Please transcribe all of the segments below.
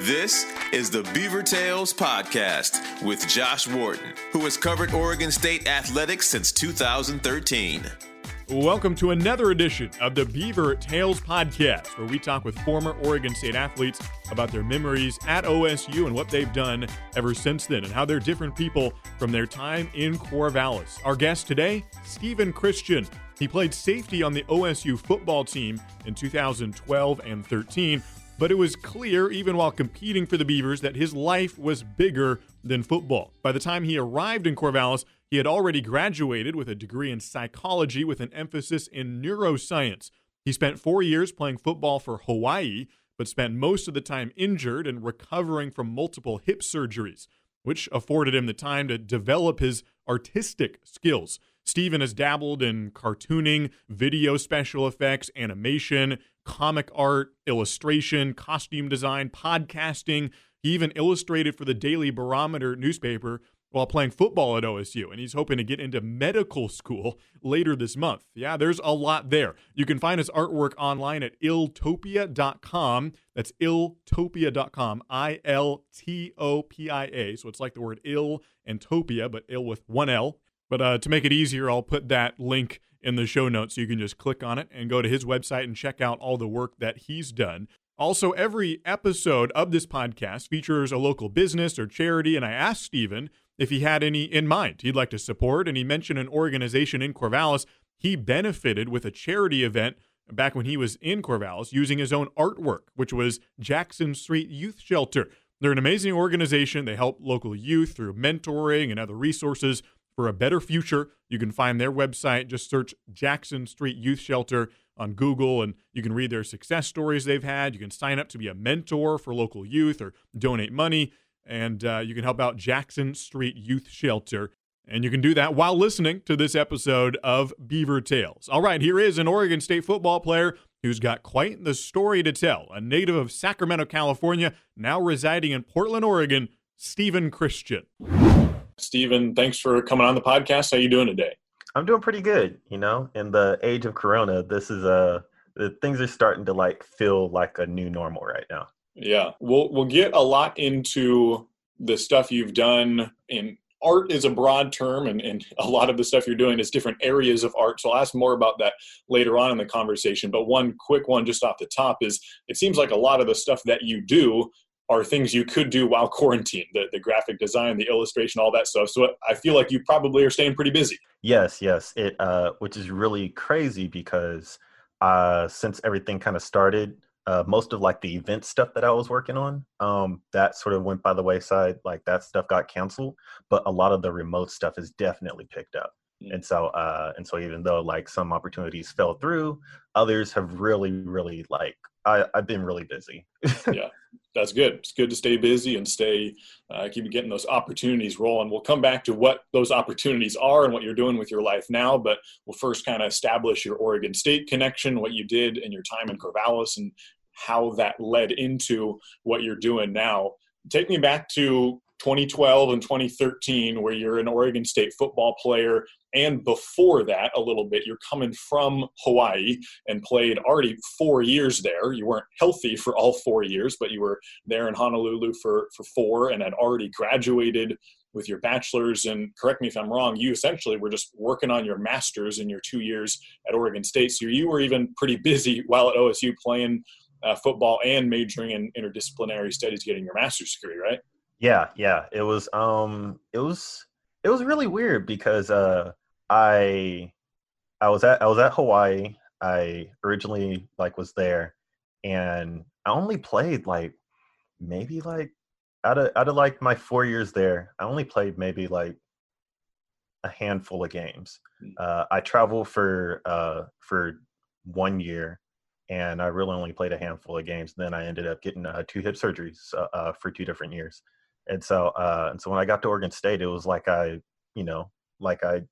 This is the Beaver Tales Podcast with Josh Wharton, who has covered Oregon State athletics since 2013. Welcome to another edition of the Beaver Tales Podcast, where we talk with former Oregon State athletes about their memories at OSU and what they've done ever since then, and how they're different people from their time in Corvallis. Our guest today, Stephen Christian. He played safety on the OSU football team in 2012 and 13, but it was clear, even while competing for the Beavers, that his life was bigger than football. By the time he arrived in Corvallis, he had already graduated with a degree in psychology with an emphasis in neuroscience. He spent four years playing football for Hawaii, but spent most of the time injured and recovering from multiple hip surgeries, which afforded him the time to develop his artistic skills. Stephen has dabbled in cartooning, video special effects, animation, comic art, illustration, costume design, podcasting. He even illustrated for the Daily Barometer newspaper while playing football at OSU, and he's hoping to get into medical school later this month. Yeah, there's a lot there. You can find his artwork online at iltopia.com. That's iltopia.com, I L T O P I A. So it's like the word ill and topia, but ill with one L. But uh, to make it easier, I'll put that link in the show notes you can just click on it and go to his website and check out all the work that he's done. Also, every episode of this podcast features a local business or charity, and I asked Stephen if he had any in mind he'd like to support, and he mentioned an organization in Corvallis he benefited with a charity event back when he was in Corvallis using his own artwork, which was Jackson Street Youth Shelter. They're an amazing organization. They help local youth through mentoring and other resources for a better future. You can find their website. Just search Jackson Street Youth Shelter on Google and you can read their success stories they've had. You can sign up to be a mentor for local youth or donate money. And uh, you can help out Jackson Street Youth Shelter. And you can do that while listening to this episode of Beaver Tales. All right, here is an Oregon State football player who's got quite the story to tell. A native of Sacramento, California, now residing in Portland, Oregon, Stephen Christian. Stephen, thanks for coming on the podcast. How you doing today? I'm doing pretty good. You know, in the age of Corona, this is a things are starting to like feel like a new normal right now. Yeah, we'll we'll get a lot into the stuff you've done in art is a broad term and, and a lot of the stuff you're doing is different areas of art so i'll ask more about that later on in the conversation but one quick one just off the top is it seems like a lot of the stuff that you do are things you could do while quarantined the, the graphic design the illustration all that stuff so i feel like you probably are staying pretty busy yes yes it uh which is really crazy because uh since everything kind of started uh, most of like the event stuff that I was working on, um, that sort of went by the wayside. Like that stuff got canceled, but a lot of the remote stuff is definitely picked up. Mm. And so, uh, and so even though like some opportunities fell through, others have really, really like I, I've been really busy. yeah, that's good. It's good to stay busy and stay uh, keep getting those opportunities rolling. We'll come back to what those opportunities are and what you're doing with your life now, but we'll first kind of establish your Oregon State connection, what you did in your time in Corvallis, and how that led into what you're doing now. Take me back to 2012 and 2013, where you're an Oregon State football player. And before that, a little bit, you're coming from Hawaii and played already four years there. You weren't healthy for all four years, but you were there in Honolulu for, for four and had already graduated with your bachelor's. And correct me if I'm wrong, you essentially were just working on your master's in your two years at Oregon State. So you were even pretty busy while at OSU playing uh, football and majoring in interdisciplinary studies, getting your master's degree, right? Yeah, yeah. It was um it was it was really weird because uh I I was at I was at Hawaii. I originally like was there and I only played like maybe like out of out of like my 4 years there, I only played maybe like a handful of games. Hmm. Uh, I traveled for uh, for one year, and I really only played a handful of games. Then I ended up getting uh, two hip surgeries uh, uh, for two different years. And so, uh, and so when I got to Oregon State, it was like I, you know, like I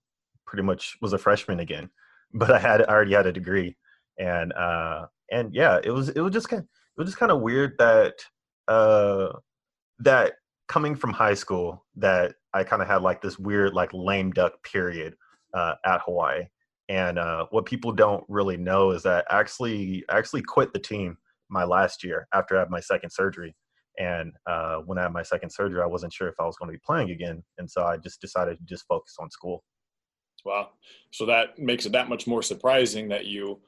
pretty much was a freshman again, but I had I already had a degree, and uh, and yeah, it was it was just kind of, it was just kind of weird that uh, that coming from high school that I kind of had like this weird like lame duck period uh, at Hawaii, and uh, what people don't really know is that I actually I actually quit the team my last year after I had my second surgery And uh, when I had my second surgery, I wasn't sure if I was going to be playing again, and so I just decided to just focus on school. Wow. So that makes it that much more surprising that you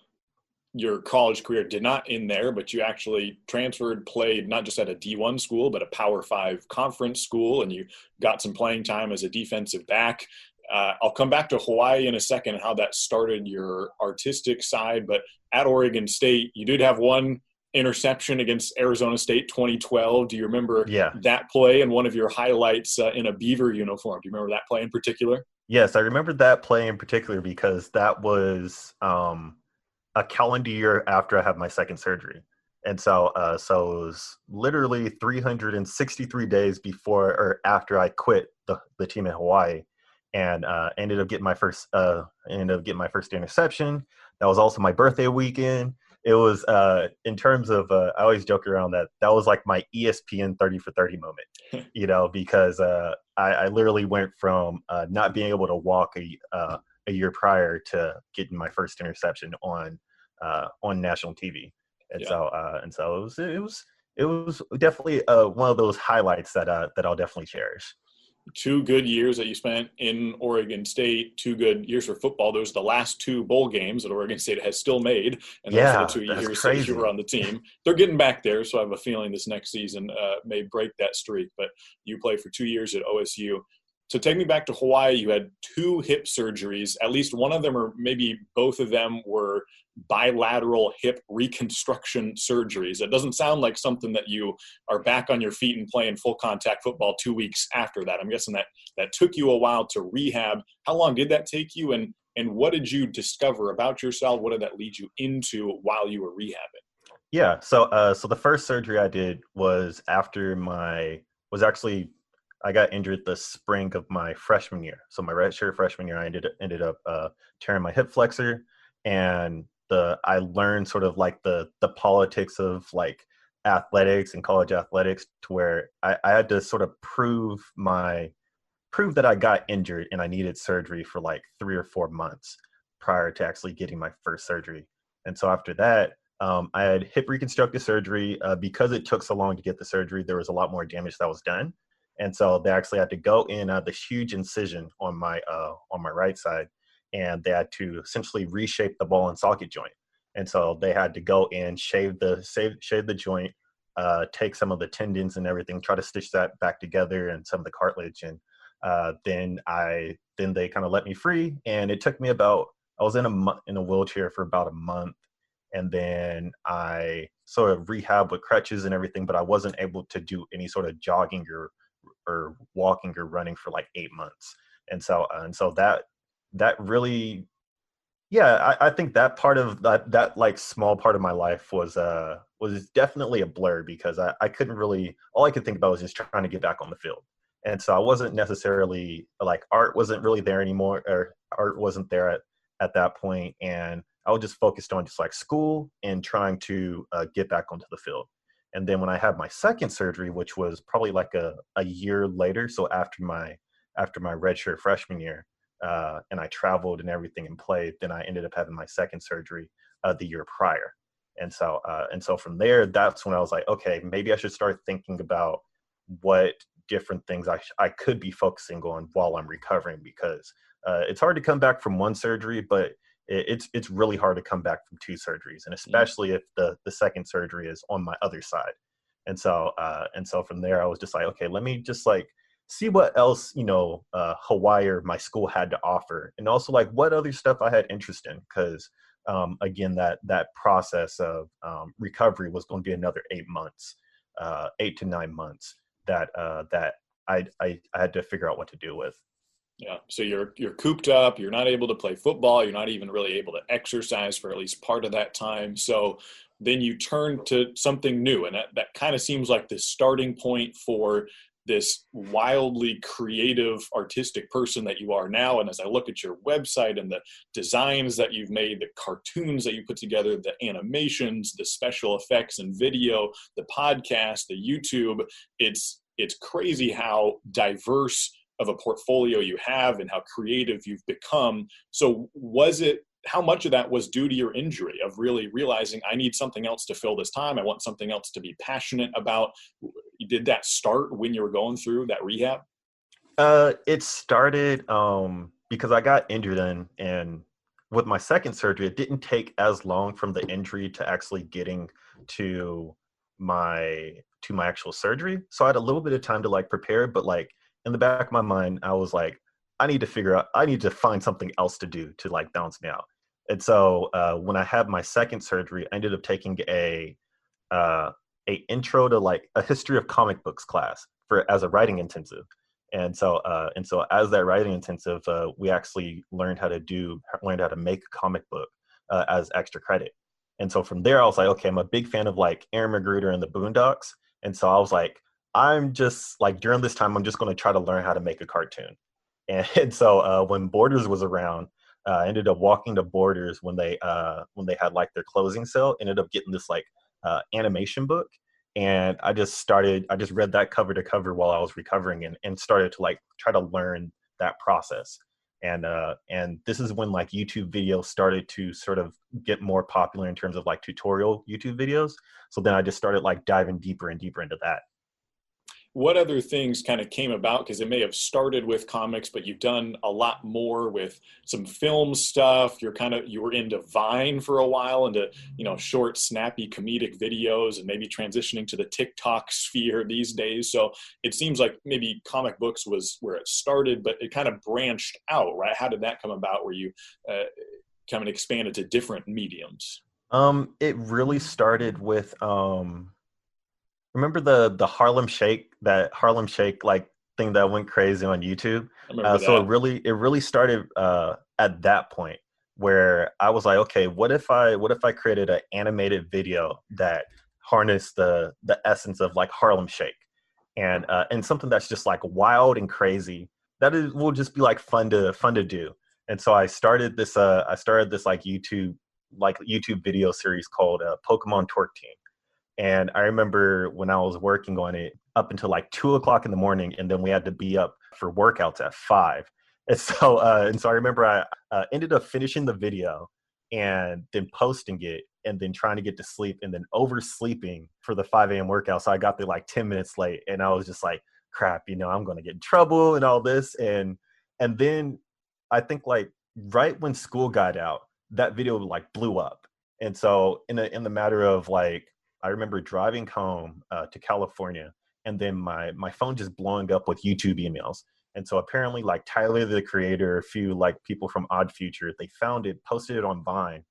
your college career did not end there, but you actually transferred, played not just at a D1 school, but a Power Five conference school, and you got some playing time as a defensive back. Uh, I'll come back to Hawaii in a second and how that started your artistic side. But at Oregon State, you did have one interception against Arizona State 2012. Do you remember yeah. that play and one of your highlights uh, in a Beaver uniform? Do you remember that play in particular? Yes, I remember that play in particular because that was um, a calendar year after I had my second surgery. And so, uh, so it was literally 363 days before or after I quit the, the team in Hawaii, and uh, ended up getting my first uh, ended up getting my first interception. That was also my birthday weekend. It was uh, in terms of uh, I always joke around that that was like my ESPN 30 for 30 moment, you know, because uh, I, I literally went from uh, not being able to walk a uh, a year prior to getting my first interception on uh, on national TV, and yeah. so uh, and so it was it was it was definitely uh, one of those highlights that uh, that I'll definitely cherish. Two good years that you spent in Oregon State, two good years for football. Those are the last two bowl games that Oregon State has still made, and yeah, those are the two years crazy. that you were on the team. They're getting back there, so I have a feeling this next season uh, may break that streak. But you played for two years at OSU. So take me back to Hawaii. You had two hip surgeries. At least one of them, or maybe both of them, were bilateral hip reconstruction surgeries. It doesn't sound like something that you are back on your feet and playing full contact football two weeks after that. I'm guessing that that took you a while to rehab. How long did that take you? And and what did you discover about yourself? What did that lead you into while you were rehabbing? Yeah. So uh, so the first surgery I did was after my was actually I got injured the spring of my freshman year. So my redshirt freshman year, I ended ended up uh, tearing my hip flexor, and the I learned sort of like the the politics of like athletics and college athletics to where I, I had to sort of prove my prove that I got injured and I needed surgery for like three or four months prior to actually getting my first surgery. And so after that, um, I had hip reconstructive surgery. Uh, because it took so long to get the surgery, there was a lot more damage that was done and so they actually had to go in uh, this huge incision on my uh, on my right side, and they had to essentially reshape the ball and socket joint. And so they had to go in, shave the shave, shave the joint, uh, take some of the tendons and everything, try to stitch that back together and some of the cartilage, and uh, then I then they kind of let me free, and it took me about I was in a in a wheelchair for about a month, and then I sort of rehab with crutches and everything, but I wasn't able to do any sort of jogging or or walking or running for like eight months. And so uh, and so that that really yeah I, I, think that part of that that like small part of my life was uh was definitely a blur because I, I couldn't really all i could think about was just trying to get back on the field. And so i wasn't necessarily like art wasn't really there anymore or art wasn't there at at that point and i was just focused on just like school and trying to uh, get back onto the field. And then when I had my second surgery, which was probably like a, a year later, so after my after my redshirt freshman year, uh, and I traveled and everything and played, then I ended up having my second surgery uh, the year prior. And so uh, and so from there, that's when I was like, okay, maybe I should start thinking about what different things I sh- I could be focusing on while I'm recovering because uh, it's hard to come back from one surgery, but it's it's really hard to come back from two surgeries, and especially if the the second surgery is on my other side. And so uh, and so from there, I was just like, okay, let me just like see what else you know uh, Hawaii or my school had to offer, and also like what other stuff I had interest in, because um, again, that that process of um, recovery was going to be another eight months, uh, eight to nine months that uh, that I, I I had to figure out what to do with. Yeah. So you're you're cooped up. You're not able to play football. You're not even really able to exercise for at least part of that time. So then you turn to something new, and that that kind of seems like the starting point for this wildly creative artistic person that you are now and as i look at your website and the designs that you've made the cartoons that you put together the animations the special effects and video the podcast the youtube it's it's crazy how diverse of a portfolio you have and how creative you've become. So, was it how much of that was due to your injury of really realizing I need something else to fill this time? I want something else to be passionate about. Did that start when you were going through that rehab? Uh, it started um, because I got injured and and with my second surgery, it didn't take as long from the injury to actually getting to my to my actual surgery. So I had a little bit of time to like prepare, but like in the back of my mind, I was like, I need to figure out, I need to find something else to do to like balance me out. And so uh, when I had my second surgery, I ended up taking a uh, a intro to like a history of comic books class for as a writing intensive. And so uh, and so as that writing intensive, uh, we actually learned how to do learned how to make a comic book uh, as extra credit. And so from there, I was like, okay, I'm a big fan of like Aaron McGruder and the Boondocks. And so I was like, I'm just like during this time, I'm just going to try to learn how to make a cartoon. And, and so uh, when Borders was around, uh, I ended up walking to Borders when they uh, when they had like their closing sale. Ended up getting this like uh, animation book, and I just started. I just read that cover to cover while I was recovering, and and started to like try to learn that process. And uh, and this is when like YouTube videos started to sort of get more popular in terms of like tutorial YouTube videos. So then I just started like diving deeper and deeper into that what other things kind of came about? Because it may have started with comics but you've done a lot more with some film stuff. You're kind of you were into vine for a while into you know short snappy comedic videos and maybe transitioning to the tiktok sphere these days. So it seems like maybe comic books was where it started but it kind of branched out right? How did that come about where you uh, kind of expanded to different mediums? Um it really started with um remember the the Harlem Shake that Harlem Shake like thing that went crazy on YouTube. Uh, so it really it really started uh, at that point where I was like, okay, what if I what if I created an animated video that harnessed the the essence of like Harlem Shake and uh, and something that's just like wild and crazy that is will just be like fun to fun to do. And so I started this uh I started this like YouTube like YouTube video series called uh, Pokemon Twerk Team and I remember when I was working on it up until like two o'clock in the morning, and then we had to be up for workouts at five. And so, uh, and so I remember I uh, ended up finishing the video and then posting it and then trying to get to sleep and then oversleeping for the 5 a.m. workout. So I got there like 10 minutes late and I was just like, crap, you know, I'm going to get in trouble and all this. And, and then I think like right when school got out, that video like blew up. And so in the, in the matter of like I remember driving home uh, to California and then my my phone just blowing up with YouTube emails. And so apparently, like Tyler the Creator, a few like people from Odd Future, they found it, posted it on Vine,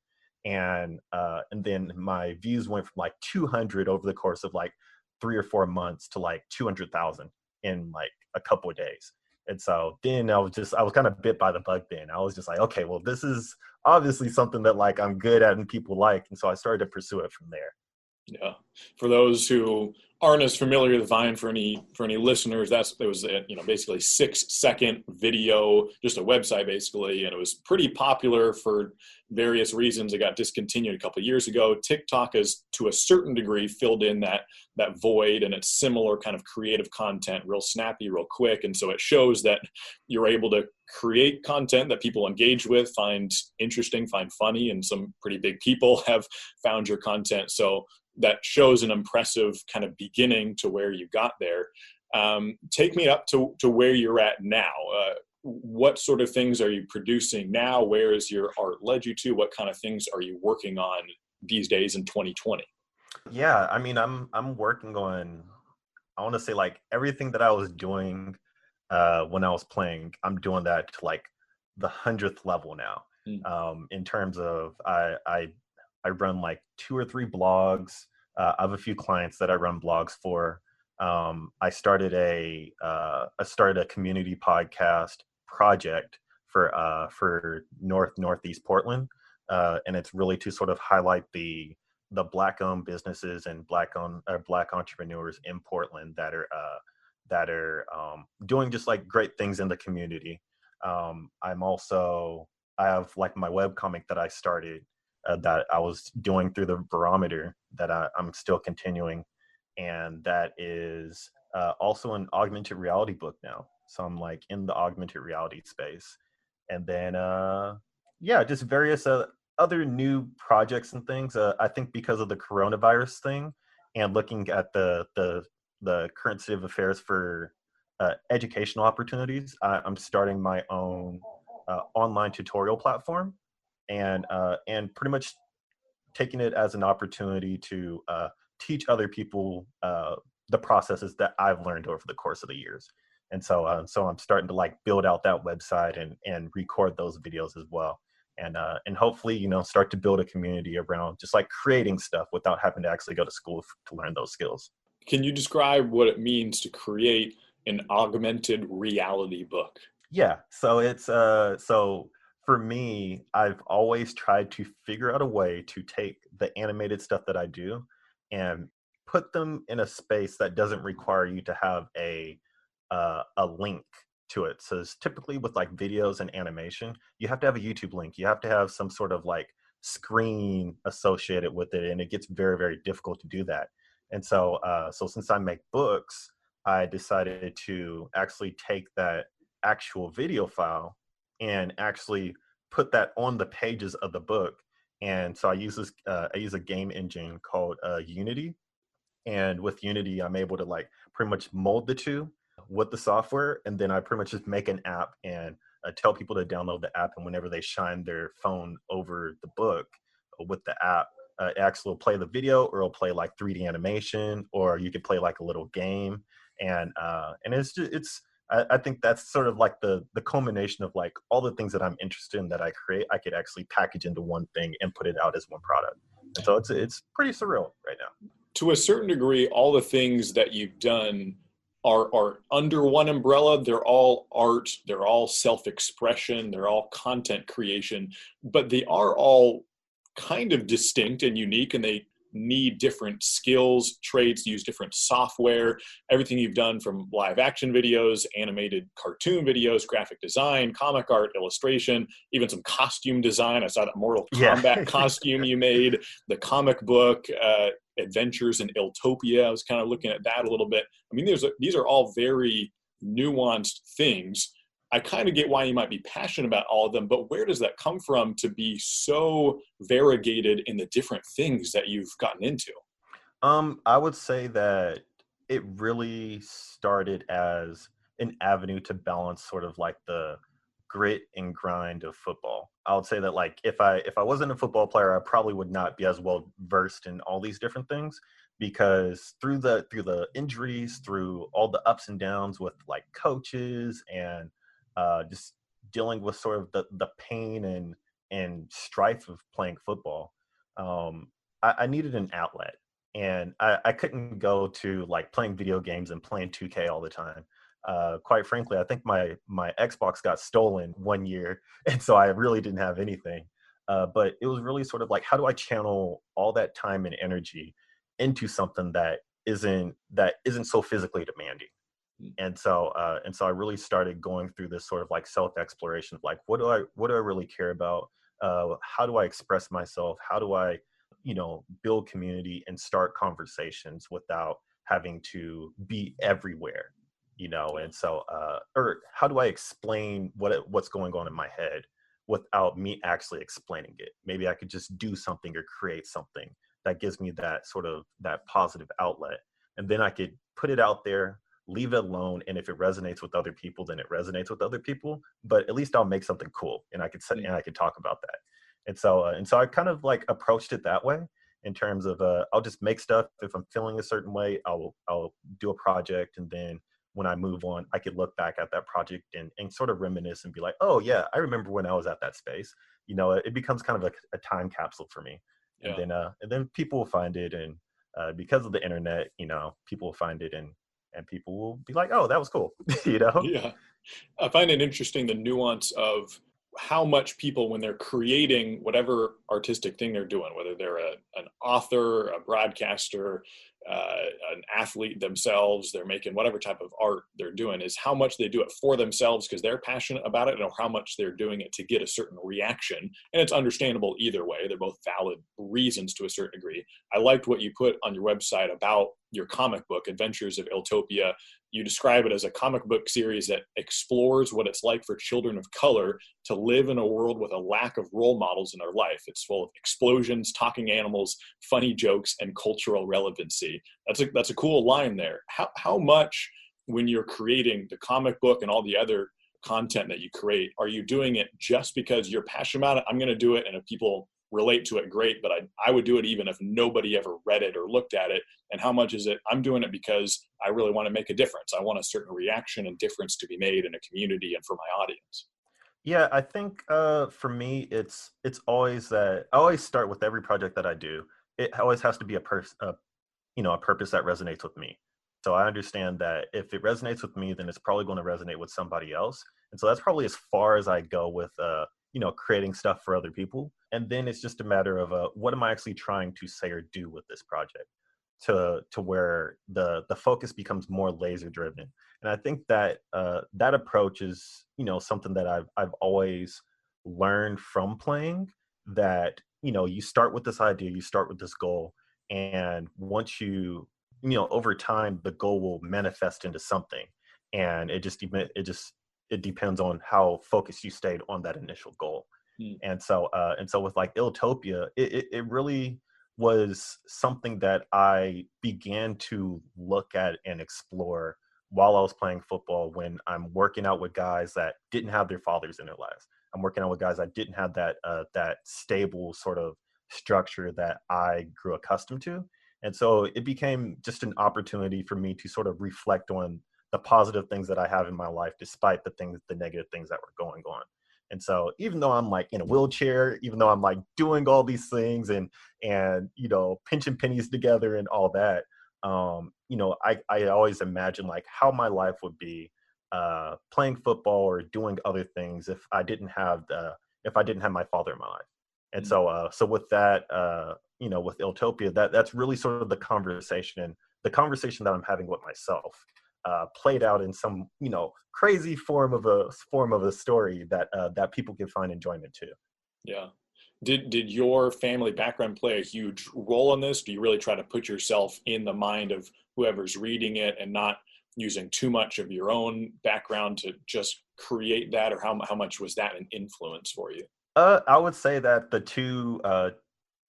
and uh, and then my views went from like 200 over the course of like three or four months to like 200,000 in like a couple of days. And so then I was just I was kind of bit by the bug. Then I was just like, okay, well, this is obviously something that like I'm good at and people like, and so I started to pursue it from there. Yeah. For those who aren't as familiar with Vine, for any for any listeners, that's it was a, you know basically six second video, just a website basically, and it was pretty popular for various reasons. It got discontinued a couple years ago. TikTok has to a certain degree filled in that that void, and it's similar kind of creative content, real snappy, real quick, and so it shows that you're able to create content that people engage with, find interesting, find funny, and some pretty big people have found your content. So that shows an impressive kind of beginning to where you got there. Um, take me up to, to where you're at now. Uh, what sort of things are you producing now? Where is your art led you to? What kind of things are you working on these days in 2020? Yeah, I mean, I'm I'm working on. I want to say like everything that I was doing uh, when I was playing. I'm doing that to like the hundredth level now. Mm. Um, in terms of I I I run like two or three blogs. Uh, I have a few clients that I run blogs for. Um, I started a uh, I started a community podcast project for uh, for North Northeast Portland, uh, and it's really to sort of highlight the the black owned businesses and black owned uh, black entrepreneurs in Portland that are uh, that are um, doing just like great things in the community. Um, I'm also I have like my web comic that I started uh, that I was doing through the barometer that I, am still continuing, and that is uh, also an augmented reality book now. So I'm like in the augmented reality space, and then uh, yeah, just various uh, other new projects and things. Uh, I think because of the coronavirus thing and looking at the the the current state of affairs for uh, educational opportunities, I, am starting my own uh, online tutorial platform, and uh, and pretty much taking it as an opportunity to uh, teach other people uh, the processes that I've learned over the course of the years. And so, uh, so I'm starting to like build out that website and and record those videos as well, and uh, and hopefully, you know, start to build a community around just like creating stuff without having to actually go to school to learn those skills. Can you describe what it means to create an augmented reality book? Yeah, so it's uh, so for me, I've always tried to figure out a way to take the animated stuff that I do and put them in a space that doesn't require you to have a uh, a link to it. So typically with like videos and animation, you have to have a YouTube link. You have to have some sort of like screen associated with it, and it gets very very difficult to do that. And so uh, so since I make books, I decided to actually take that actual video file and actually put that on the pages of the book. And so I use this uh, I use a game engine called uh, Unity, and with Unity, I'm able to like pretty much mold the two with the software, and then I pretty much just make an app and uh, tell people to download the app, and whenever they shine their phone over the book uh, with the app, uh, will play the video, or it'll play like 3D animation, or you could play like a little game, and uh, and it's just, it's I, I think that's sort of like the the culmination of like all the things that I'm interested in that I create, I could actually package into one thing and put it out as one product, and so it's it's pretty surreal right now. To a certain degree, all the things that you've done are are under one umbrella. They're all art. They're all self-expression. They're all content creation. But they are all kind of distinct and unique and they need different skills traits use different software everything you've done from live action videos animated cartoon videos graphic design comic art illustration even some costume design i saw that mortal kombat yeah. costume you made the comic book uh, adventures in Iltopia. I was kind of looking at that a little bit. I mean, there's a, these are all very nuanced things. I kind of get why you might be passionate about all of them, but where does that come from to be so variegated in the different things that you've gotten into? Um, I would say that it really started as an avenue to balance sort of like the grit and grind of football. I would say that like if I if I wasn't a football player, I probably would not be as well versed in all these different things because through the through the injuries, through all the ups and downs with like coaches and uh, just dealing with sort of the the pain and and strife of playing football, um, I, I needed an outlet, and I, I couldn't go to like playing video games and playing 2K all the time uh, quite frankly, I think my my Xbox got stolen one year, and so I really didn't have anything. Uh, but it was really sort of like, how do I channel all that time and energy into something that isn't that isn't so physically demanding? And so uh, and so I really started going through this sort of like self exploration of like, what do I what do I really care about? Uh, how do I express myself? How do I you know build community and start conversations without having to be everywhere you know and so uh or how do i explain what what's going on in my head without me actually explaining it maybe i could just do something or create something that gives me that sort of that positive outlet and then i could put it out there leave it alone and if it resonates with other people then it resonates with other people but at least i'll make something cool and i could sit and i could talk about that and so uh, and so i kind of like approached it that way in terms of uh, i'll just make stuff if i'm feeling a certain way i'll i'll do a project and then when I move on, I could look back at that project and, and sort of reminisce and be like, oh yeah, I remember when I was at that space. You know, it, becomes kind of a, a, time capsule for me. Yeah. And then uh, and then people will find it and uh, because of the internet, you know, people will find it and and people will be like, oh, that was cool. you know? Yeah. I find it interesting the nuance of how much people when they're creating whatever artistic thing they're doing whether they're a, an author a broadcaster uh, an athlete themselves they're making whatever type of art they're doing is how much they do it for themselves because they're passionate about it or how much they're doing it to get a certain reaction and it's understandable either way they're both valid reasons to a certain degree. I liked what you put on your website about your comic book adventures of iltopia you describe it as a comic book series that explores what it's like for children of color to live in a world with a lack of role models in their life. It's full of explosions, talking animals, funny jokes, and cultural relevancy. That's a that's a cool line there. How how much when you're creating the comic book and all the other content that you create, are you doing it just because you're passionate about it? I'm going to do it, and if people relate to it, great. But I I would do it even if nobody ever read it or looked at it. And how much is it? I'm doing it because I really want to make a difference. I want a certain reaction and difference to be made in a community and for my audience. Yeah, I think uh, for me, it's it's always that I always start with every project that I do. It always has to be a person, you know, a purpose that resonates with me. So I understand that if it resonates with me, then it's probably going to resonate with somebody else. And so that's probably as far as I go with, uh, you know, creating stuff for other people. And then it's just a matter of uh, what am I actually trying to say or do with this project, to to where the the focus becomes more laser driven. And I think that uh, that approach is, you know, something that I've I've always learned from playing. That you know, you start with this idea, you start with this goal, and once you you know over time the goal will manifest into something and it just it just it depends on how focused you stayed on that initial goal. Mm. and so uh and so with like Iltopia it, it, it really was something that i began to look at and explore while i was playing football when i'm working out with guys that didn't have their fathers in their lives. I'm working out with guys that didn't have that uh that stable sort of structure that i grew accustomed to. And so it became just an opportunity for me to sort of reflect on the positive things that I have in my life, despite the things, the negative things that were going on. And so even though I'm like in a wheelchair, even though I'm like doing all these things and and you know pinching pennies together and all that, um, you know, I I always imagine like how my life would be uh, playing football or doing other things if I didn't have the if I didn't have my father in my life. And mm-hmm. so uh, so with that, uh, you know with Iltopia, that that's really sort of the conversation and the conversation that I'm having with myself uh, played out in some you know crazy form of a form of a story that uh, that people can find enjoyment to. Yeah. Did did your family background play a huge role in this? Do you really try to put yourself in the mind of whoever's reading it and not using too much of your own background to just create that, or how how much was that an influence for you? Uh, I would say that the two uh,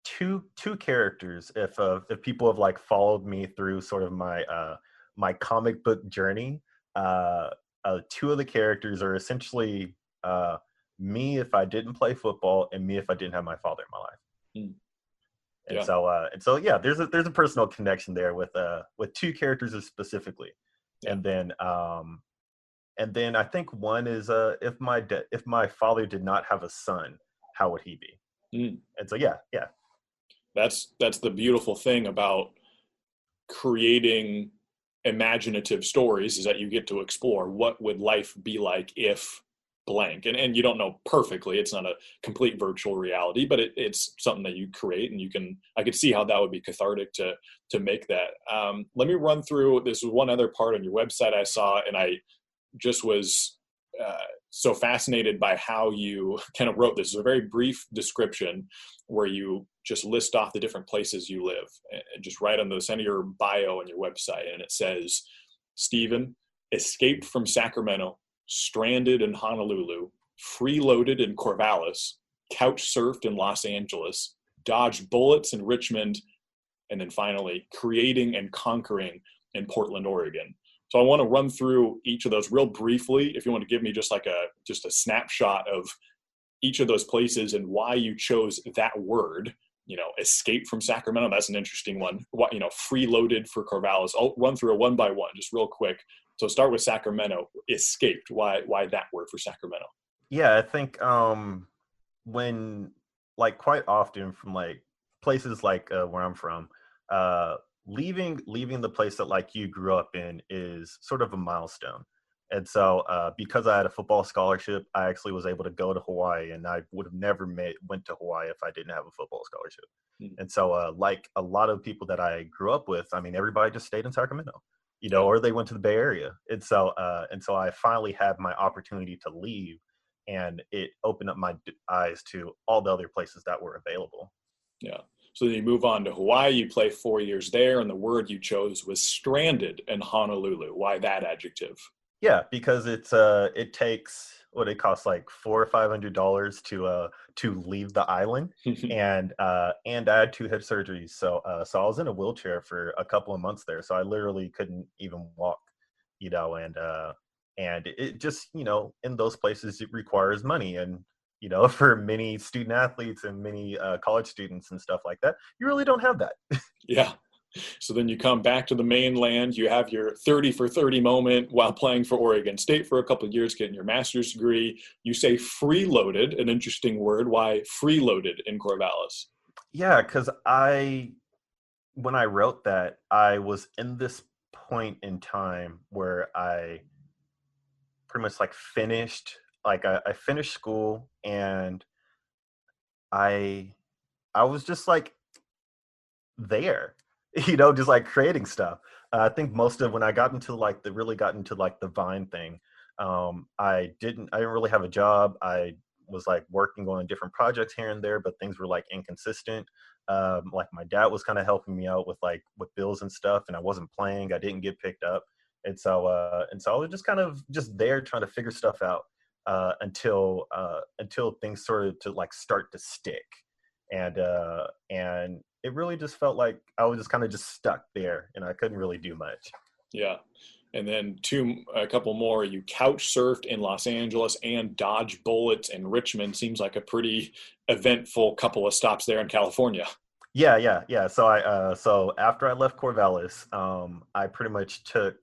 two two characters if uh, if people have like followed me through sort of my uh my comic book journey uh, uh two of the characters are essentially uh me if i didn't play football and me if i didn't have my father in my life mm. and yeah. so uh and so yeah there's a there's a personal connection there with uh with two characters specifically yeah. and then um and then i think one is uh if my de- if my father did not have a son how would he be mm. and so yeah yeah that's that's the beautiful thing about creating imaginative stories is that you get to explore what would life be like if blank and, and you don't know perfectly it's not a complete virtual reality but it, it's something that you create and you can i could see how that would be cathartic to to make that um, let me run through this one other part on your website i saw and i just was uh, so fascinated by how you kind of wrote this. It's a very brief description where you just list off the different places you live, and just write on the center of your bio on your website, and it says, "Stephen escaped from Sacramento, stranded in Honolulu, freeloaded in Corvallis, couch surfed in Los Angeles, dodged bullets in Richmond, and then finally creating and conquering in Portland, Oregon." So I want to run through each of those real briefly. If you want to give me just like a just a snapshot of each of those places and why you chose that word. You know, escape from Sacramento. That's an interesting one. What you know, freeloaded for Corvallis. I'll run through a one by one, just real quick. So start with Sacramento. Escaped. Why? Why that word for Sacramento? Yeah, I think um when like quite often from like places like uh, where I'm from, uh, leaving leaving the place that like you grew up in is sort of a milestone and so uh, because i had a football scholarship i actually was able to go to hawaii and i would have never made, went to hawaii if i didn't have a football scholarship mm-hmm. and so uh, like a lot of people that i grew up with i mean everybody just stayed in sacramento you know or they went to the bay area and so uh, and so i finally had my opportunity to leave and it opened up my eyes to all the other places that were available yeah so then you move on to Hawaii, you play four years there, and the word you chose was stranded in Honolulu. Why that adjective? Yeah, because it's uh it takes what it costs like four or five hundred dollars to uh to leave the island, and uh and I had two hip surgeries, so uh so I was in a wheelchair for a couple of months there, so I literally couldn't even walk, you know, and uh and it just you know in those places it requires money and you know for many student athletes and many uh, college students and stuff like that you really don't have that. Yeah so then you come back to the mainland you have your 30 for 30 moment while playing for oregon state for a couple of years getting your master's degree. You say freeloaded an interesting word. Why freeloaded in corvallis? Yeah because i when i wrote that i was in this point in time where i pretty much like finished like I, I finished school and I I was just like there, you know, just like creating stuff. Uh, I think most of when I got into like the really got into like the Vine thing, um, I didn't I didn't really have a job. I was like working on different projects here and there, but things were like inconsistent. Um, like my dad was kind of helping me out with like with bills and stuff, and I wasn't playing. I didn't get picked up and so uh, and so I was just kind of just there trying to figure stuff out uh, until uh, until things started to like start to stick, and uh, and it really just felt like I was just kind of just stuck there, and I couldn't really do much. Yeah, and then two a couple more. You couch surfed in Los Angeles and dodge bullets in Richmond. Seems like a pretty eventful couple of stops there in California. Yeah, yeah, yeah. So I uh, so after I left Corvallis, um, I pretty much took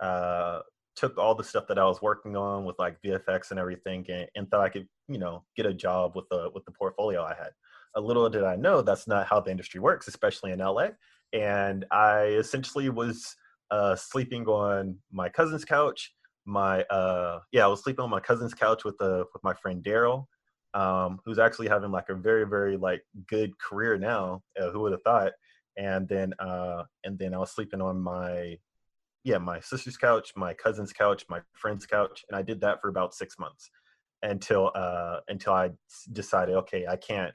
uh, took all the stuff that I was working on with like VFX and everything, and, and thought I could, you know, get a job with the with the portfolio I had. Little did I know that's not how the industry works, especially in LA. And I essentially was uh, sleeping on my cousin's couch. My uh, yeah, I was sleeping on my cousin's couch with the uh, with my friend Daryl, um, who's actually having like a very very like good career now. Uh, who would have thought? And then uh, and then I was sleeping on my yeah, my sister's couch, my cousin's couch, my friend's couch, and I did that for about six months until uh, until I decided, okay, I can't,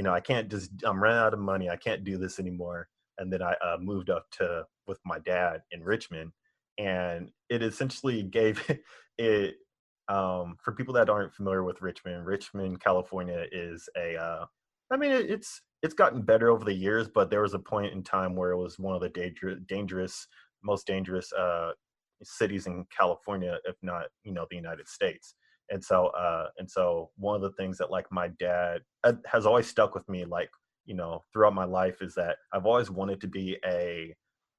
you know, I can't just, I'm running out of money, I can't do this anymore. And then I uh, moved up to with my dad in Richmond, and it essentially gave it um, for people that aren't familiar with Richmond. Richmond, California, is a, uh, I mean, it's it's gotten better over the years, but there was a point in time where it was one of the dangerous dangerous most dangerous uh, cities in California, if not you know the United States. And so uh, and so one of the things that like my dad uh, has always stuck with me, like you know throughout my life, is that I've always wanted to be a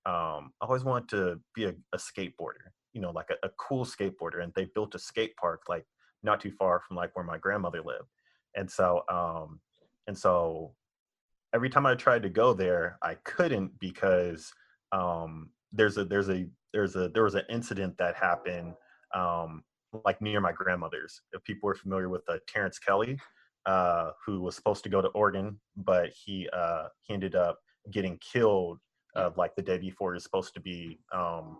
um, I always wanted to be a, a skateboarder, you know, like a, a cool skateboarder. And they built a skate park like not too far from like where my grandmother lived. And so um, and so every time I tried to go there, I couldn't because um, there's a there's a there's a there was an incident that happened um, like near my grandmother's. If people are familiar with uh, Terrance Kelly, uh, who was supposed to go to Oregon, but he uh, he ended up getting killed uh, like the day before he was supposed to be um,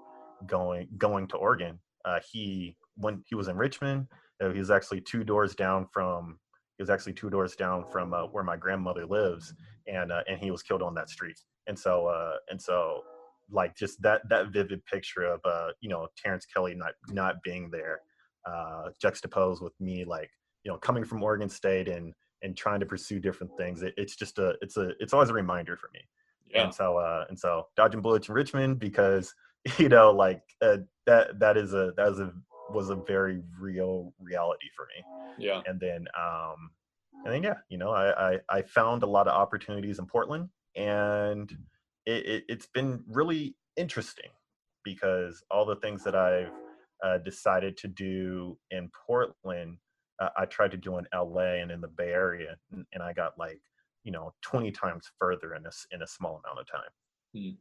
going going to Oregon. Uh, he when he was in Richmond, uh, he was actually two doors down from he was actually two doors down from uh, where my grandmother lives, and uh, and he was killed on that street. And so uh, and so like just that that vivid picture of uh you know Terrance Kelly not not being there uh juxtaposed with me like you know coming from Oregon State and and trying to pursue different things it, it's just a it's a it's always a reminder for me. Yeah. and so uh and so dodging bullets in Richmond because you know like uh, that that is a that was a was a very real reality for me. Yeah. And then um and then yeah you know I I, I found a lot of opportunities in Portland and it, it, has been really interesting because all the things that I've uh, decided to do in Portland, uh, I tried to do in LA and in the Bay Area, and, and, I got like you know 20 times further in a in a small amount of time. Hmm.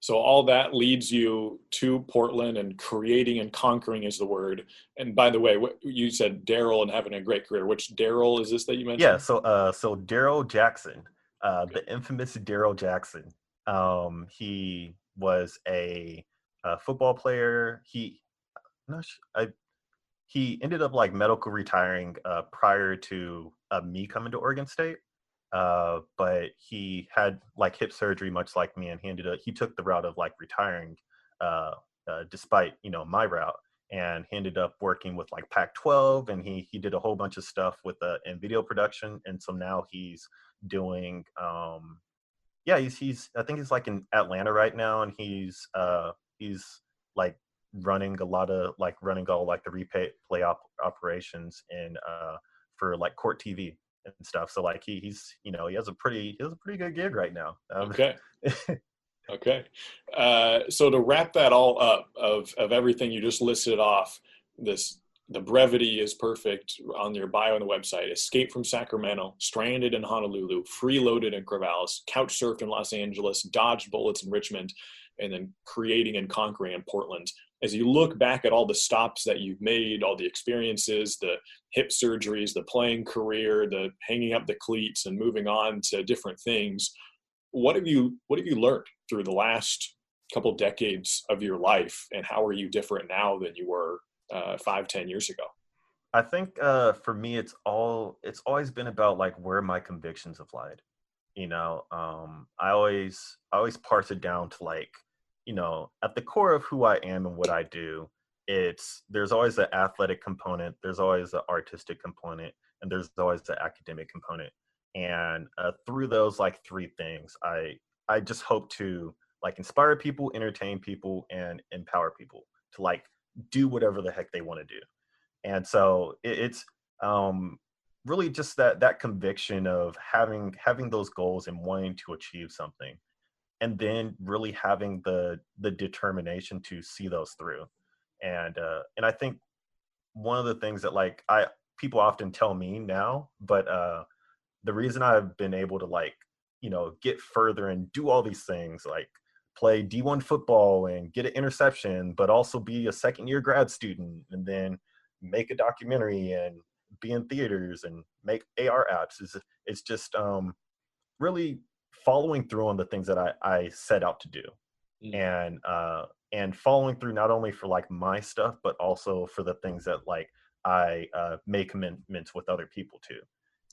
So all that leads you to Portland and creating and conquering is the word. And by the way, what you said Daryl and having a great career. Which Daryl is this that you mentioned? Yeah. So uh, so Daryl Jackson, uh, the infamous Daryl Jackson. Um, he was a, a, football player. He, not I, he ended up like medical retiring uh, prior to uh, me coming to Oregon State. Uh, but he had like hip surgery, much like me, and he ended up he took the route of like retiring, uh, uh, despite you know my route. and he ended up working with like Pac-12, and he he did a whole bunch of stuff with uh, in video production, and so now he's doing um, yeah, he's he's I think he's like in Atlanta right now, and he's uh he's like running a lot of like running all like the replay play op- operations in uh for like court TV and stuff. So like he he's you know he has a pretty he has a pretty good gig right now. Um, okay. okay. Uh, so to wrap that all up of of everything you just listed off, this the brevity is perfect on your bio on the website. Escape from Sacramento, stranded in Honolulu, freeloaded in Corvallis, couch surfed in Los Angeles, dodged bullets in Richmond, and then creating and conquering in Portland. As you look back at all the stops that you've made, all the experiences, the hip surgeries, the playing career, the hanging up the cleats and moving on to different things, what have you what have you learned through the last couple decades of your life, and how are you different now than you were uh, five, ten years ago? I think uh, for me, it's all it's always been about like where my convictions have lied. You know, um, I always I always parse it down to like, you know, at the core of who I am and what I do, it's there's always the athletic component, there's always the artistic component, and there's always the academic component. And uh, through those like three things, I I just hope to like inspire people, entertain people, and empower people to like do whatever the heck they want to do. And so it, it's um, really just that that conviction of having having those goals and wanting to achieve something, and then really having the the determination to see those through. And uh, and I think one of the things that like I people often tell me now, but uh, the reason I've been able to like you know get further and do all these things like play D1 football and get an interception, but also be a second year grad student and then make a documentary and be in theaters and make AR apps. is it's just um, really following through on the things that I, I set out to do. Mm. And uh, and following through not only for like my stuff, but also for the things that like I uh, make commitments with other people too.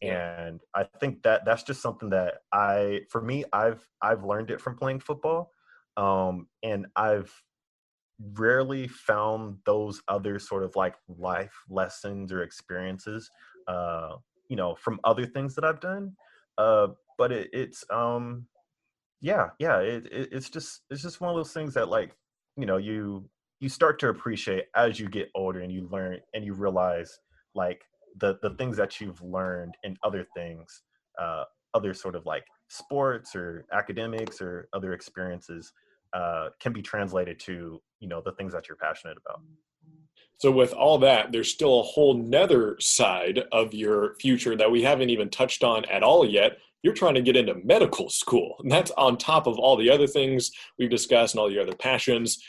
And I think that that's just something that I, for me, I've I've learned it from playing football um, and I've rarely found those other sort of like life lessons or experiences, uh, you know, from other things that I've done. Uh, but it, it's, um, yeah, yeah, it, it, it's just, it's just one of those things that like, you know, you, you start to appreciate as you get older and you learn and you realize like the, the things that you've learned in other things, uh, other sort of like sports or academics or other experiences uh, can be translated to you know the things that you're passionate about. So with all that there's still a whole nether side of your future that we haven't even touched on at all yet you're trying to get into medical school. And that's on top of all the other things we've discussed and all your other passions.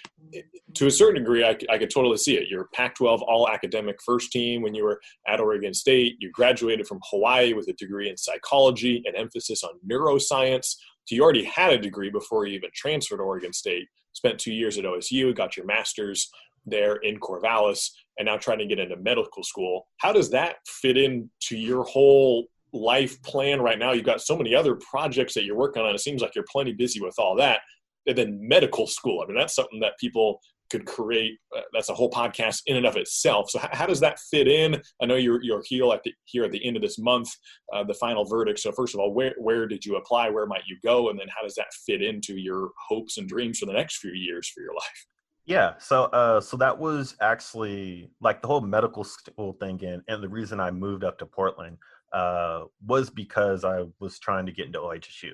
To a certain degree I, I could totally see it. You're pac 12 all academic first team. When you were at oregon state you graduated from hawaii with a degree in psychology and emphasis on neuroscience. So you already had a degree before you even transferred to oregon state. Spent two years at osu got your master's there in corvallis and now trying to get into medical school. How does that fit into your whole life plan right now. You've got so many other projects that you're working on. It seems like you're plenty busy with all that. And then medical school. I mean, that's something that people could create. Uh, that's a whole podcast in and of itself. So, how, how, does that fit in? I know you're you're here at the here at the end of this month, uh, the final verdict. So, first of all, where where did you apply? Where might you go? And then, how does that fit into your hopes and dreams for the next few years for your life? Yeah, so uh, so that was actually like the whole medical school thing, and and the reason I moved up to Portland uh, was because I was trying to get into OHSU,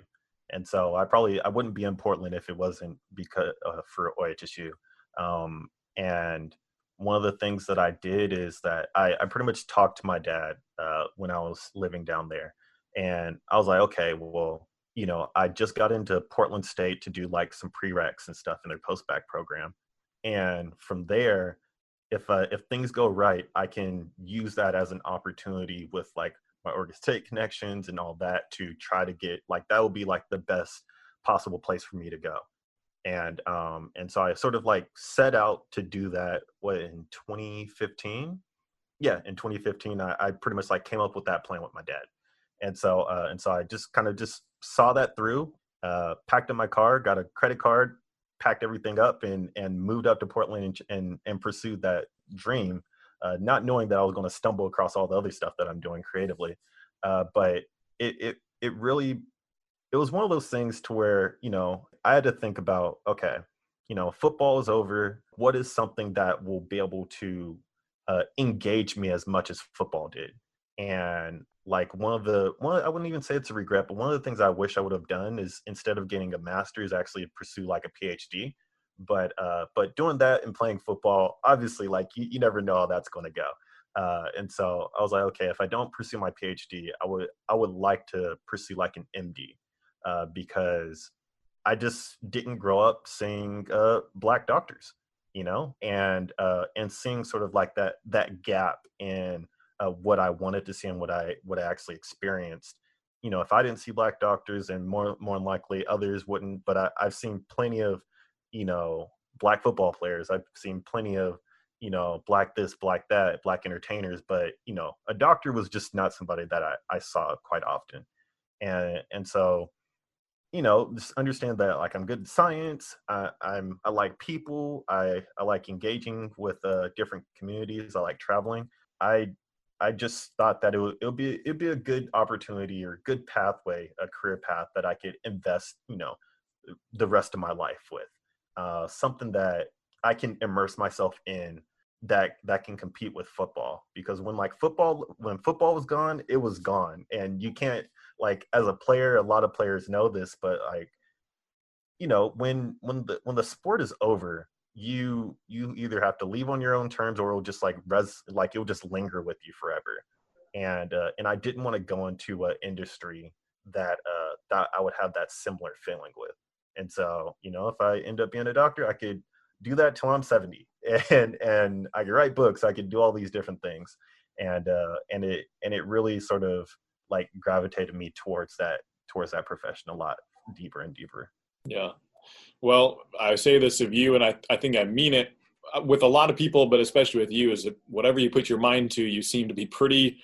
and so I probably I wouldn't be in Portland if it wasn't because uh, for OHSU. Um, and one of the things that I did is that I, I pretty much talked to my dad uh, when I was living down there, and I was like, okay, well, you know, I just got into Portland State to do like some prereqs and stuff in their post bac program, and from there, if uh, if things go right, I can use that as an opportunity with like my Oregon State connections and all that to try to get like that would be like the best possible place for me to go. And um and so I sort of like set out to do that what in 2015. Yeah, in 2015 I, I pretty much like came up with that plan with my dad. And so uh and so I just kind of just saw that through, uh packed in my car, got a credit card, packed everything up and and moved up to Portland and and, and pursued that dream, uh, not knowing that I was going to stumble across all the other stuff that I'm doing creatively. Uh, but it it it really it was one of those things to where you know I had to think about okay, you know, football is over. What is something that will be able to uh, engage me as much as football did? And like one of the one, I wouldn't even say it's a regret, but one of the things I wish I would have done is instead of getting a master's, actually pursue like a PhD. But uh, but doing that and playing football, obviously, like you, you never know how that's going to go. Uh, and so I was like, okay, if I don't pursue my PhD, I would I would like to pursue like an MD uh, because I just didn't grow up seeing uh, black doctors, you know, and uh, and seeing sort of like that that gap in uh, what I wanted to see and what I what I actually experienced. You know, if I didn't see black doctors, and more more than likely others wouldn't, but I, I've seen plenty of, you know, black football players. I've seen plenty of, you know, black this, black that, black entertainers. But you know, a doctor was just not somebody that I, I saw quite often, and and so you know just understand that like i'm good at science I, i'm i like people i i like engaging with uh, different communities i like traveling i i just thought that it would it'll be it'd be a good opportunity or good pathway a career path that i could invest you know the rest of my life with uh, something that i can immerse myself in that that can compete with football. Because when like football when football was gone it was gone. And you can't like as a player a lot of players know this but like you know when when the when the sport is over you you either have to leave on your own terms or it'll just like res like it'll just linger with you forever. And uh and i didn't want to go into an industry that uh that i would have that similar feeling with and so you know if i end up being a doctor i could do that till i'm 70 and and i could write books i could do all these different things and uh and it and it really sort of like gravitated me towards that towards that profession a lot deeper and deeper. Yeah. Well, I say this of you, and I, I think I mean it uh, with a lot of people, but especially with you, is that whatever you put your mind to, you seem to be pretty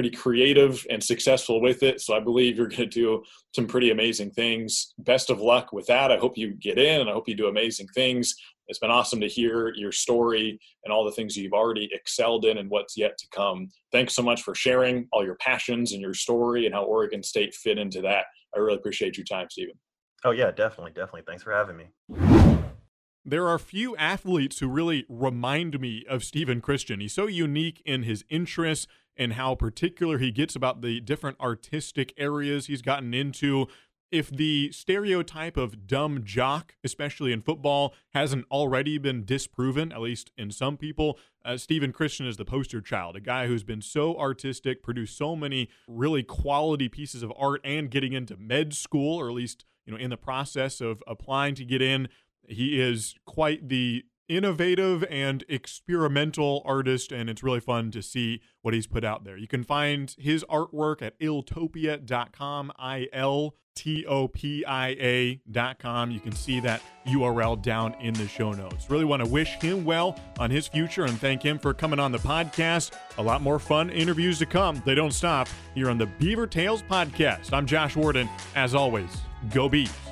pretty creative and successful with it. So I believe you're going to do some pretty amazing things. Best of luck with that. I hope you get in and I hope you do amazing things. It's been awesome to hear your story and all the things you've already excelled in and what's yet to come. Thanks so much for sharing all your passions and your story and how Oregon State fit into that. I really appreciate your time, Stephen. Oh, yeah, definitely. Definitely. Thanks for having me. There are few athletes who really remind me of Stephen Christian. He's so unique in his interests and how particular he gets about the different artistic areas he's gotten into if the stereotype of dumb jock, especially in football, hasn't already been disproven, at least in some people, uh, Stephen Christian is the poster child, a guy who's been so artistic, produced so many really quality pieces of art, and getting into med school, or at least you know in the process of applying to get in. He is quite the innovative and experimental artist, and it's really fun to see what he's put out there. You can find his artwork at iltopia.com, I L T O P I A.com. You can see that URL down in the show notes. Really want to wish him well on his future and thank him for coming on the podcast. A lot more fun interviews to come. They don't stop here on the Beaver Tales podcast. I'm Josh Warden. As always, go Beavs.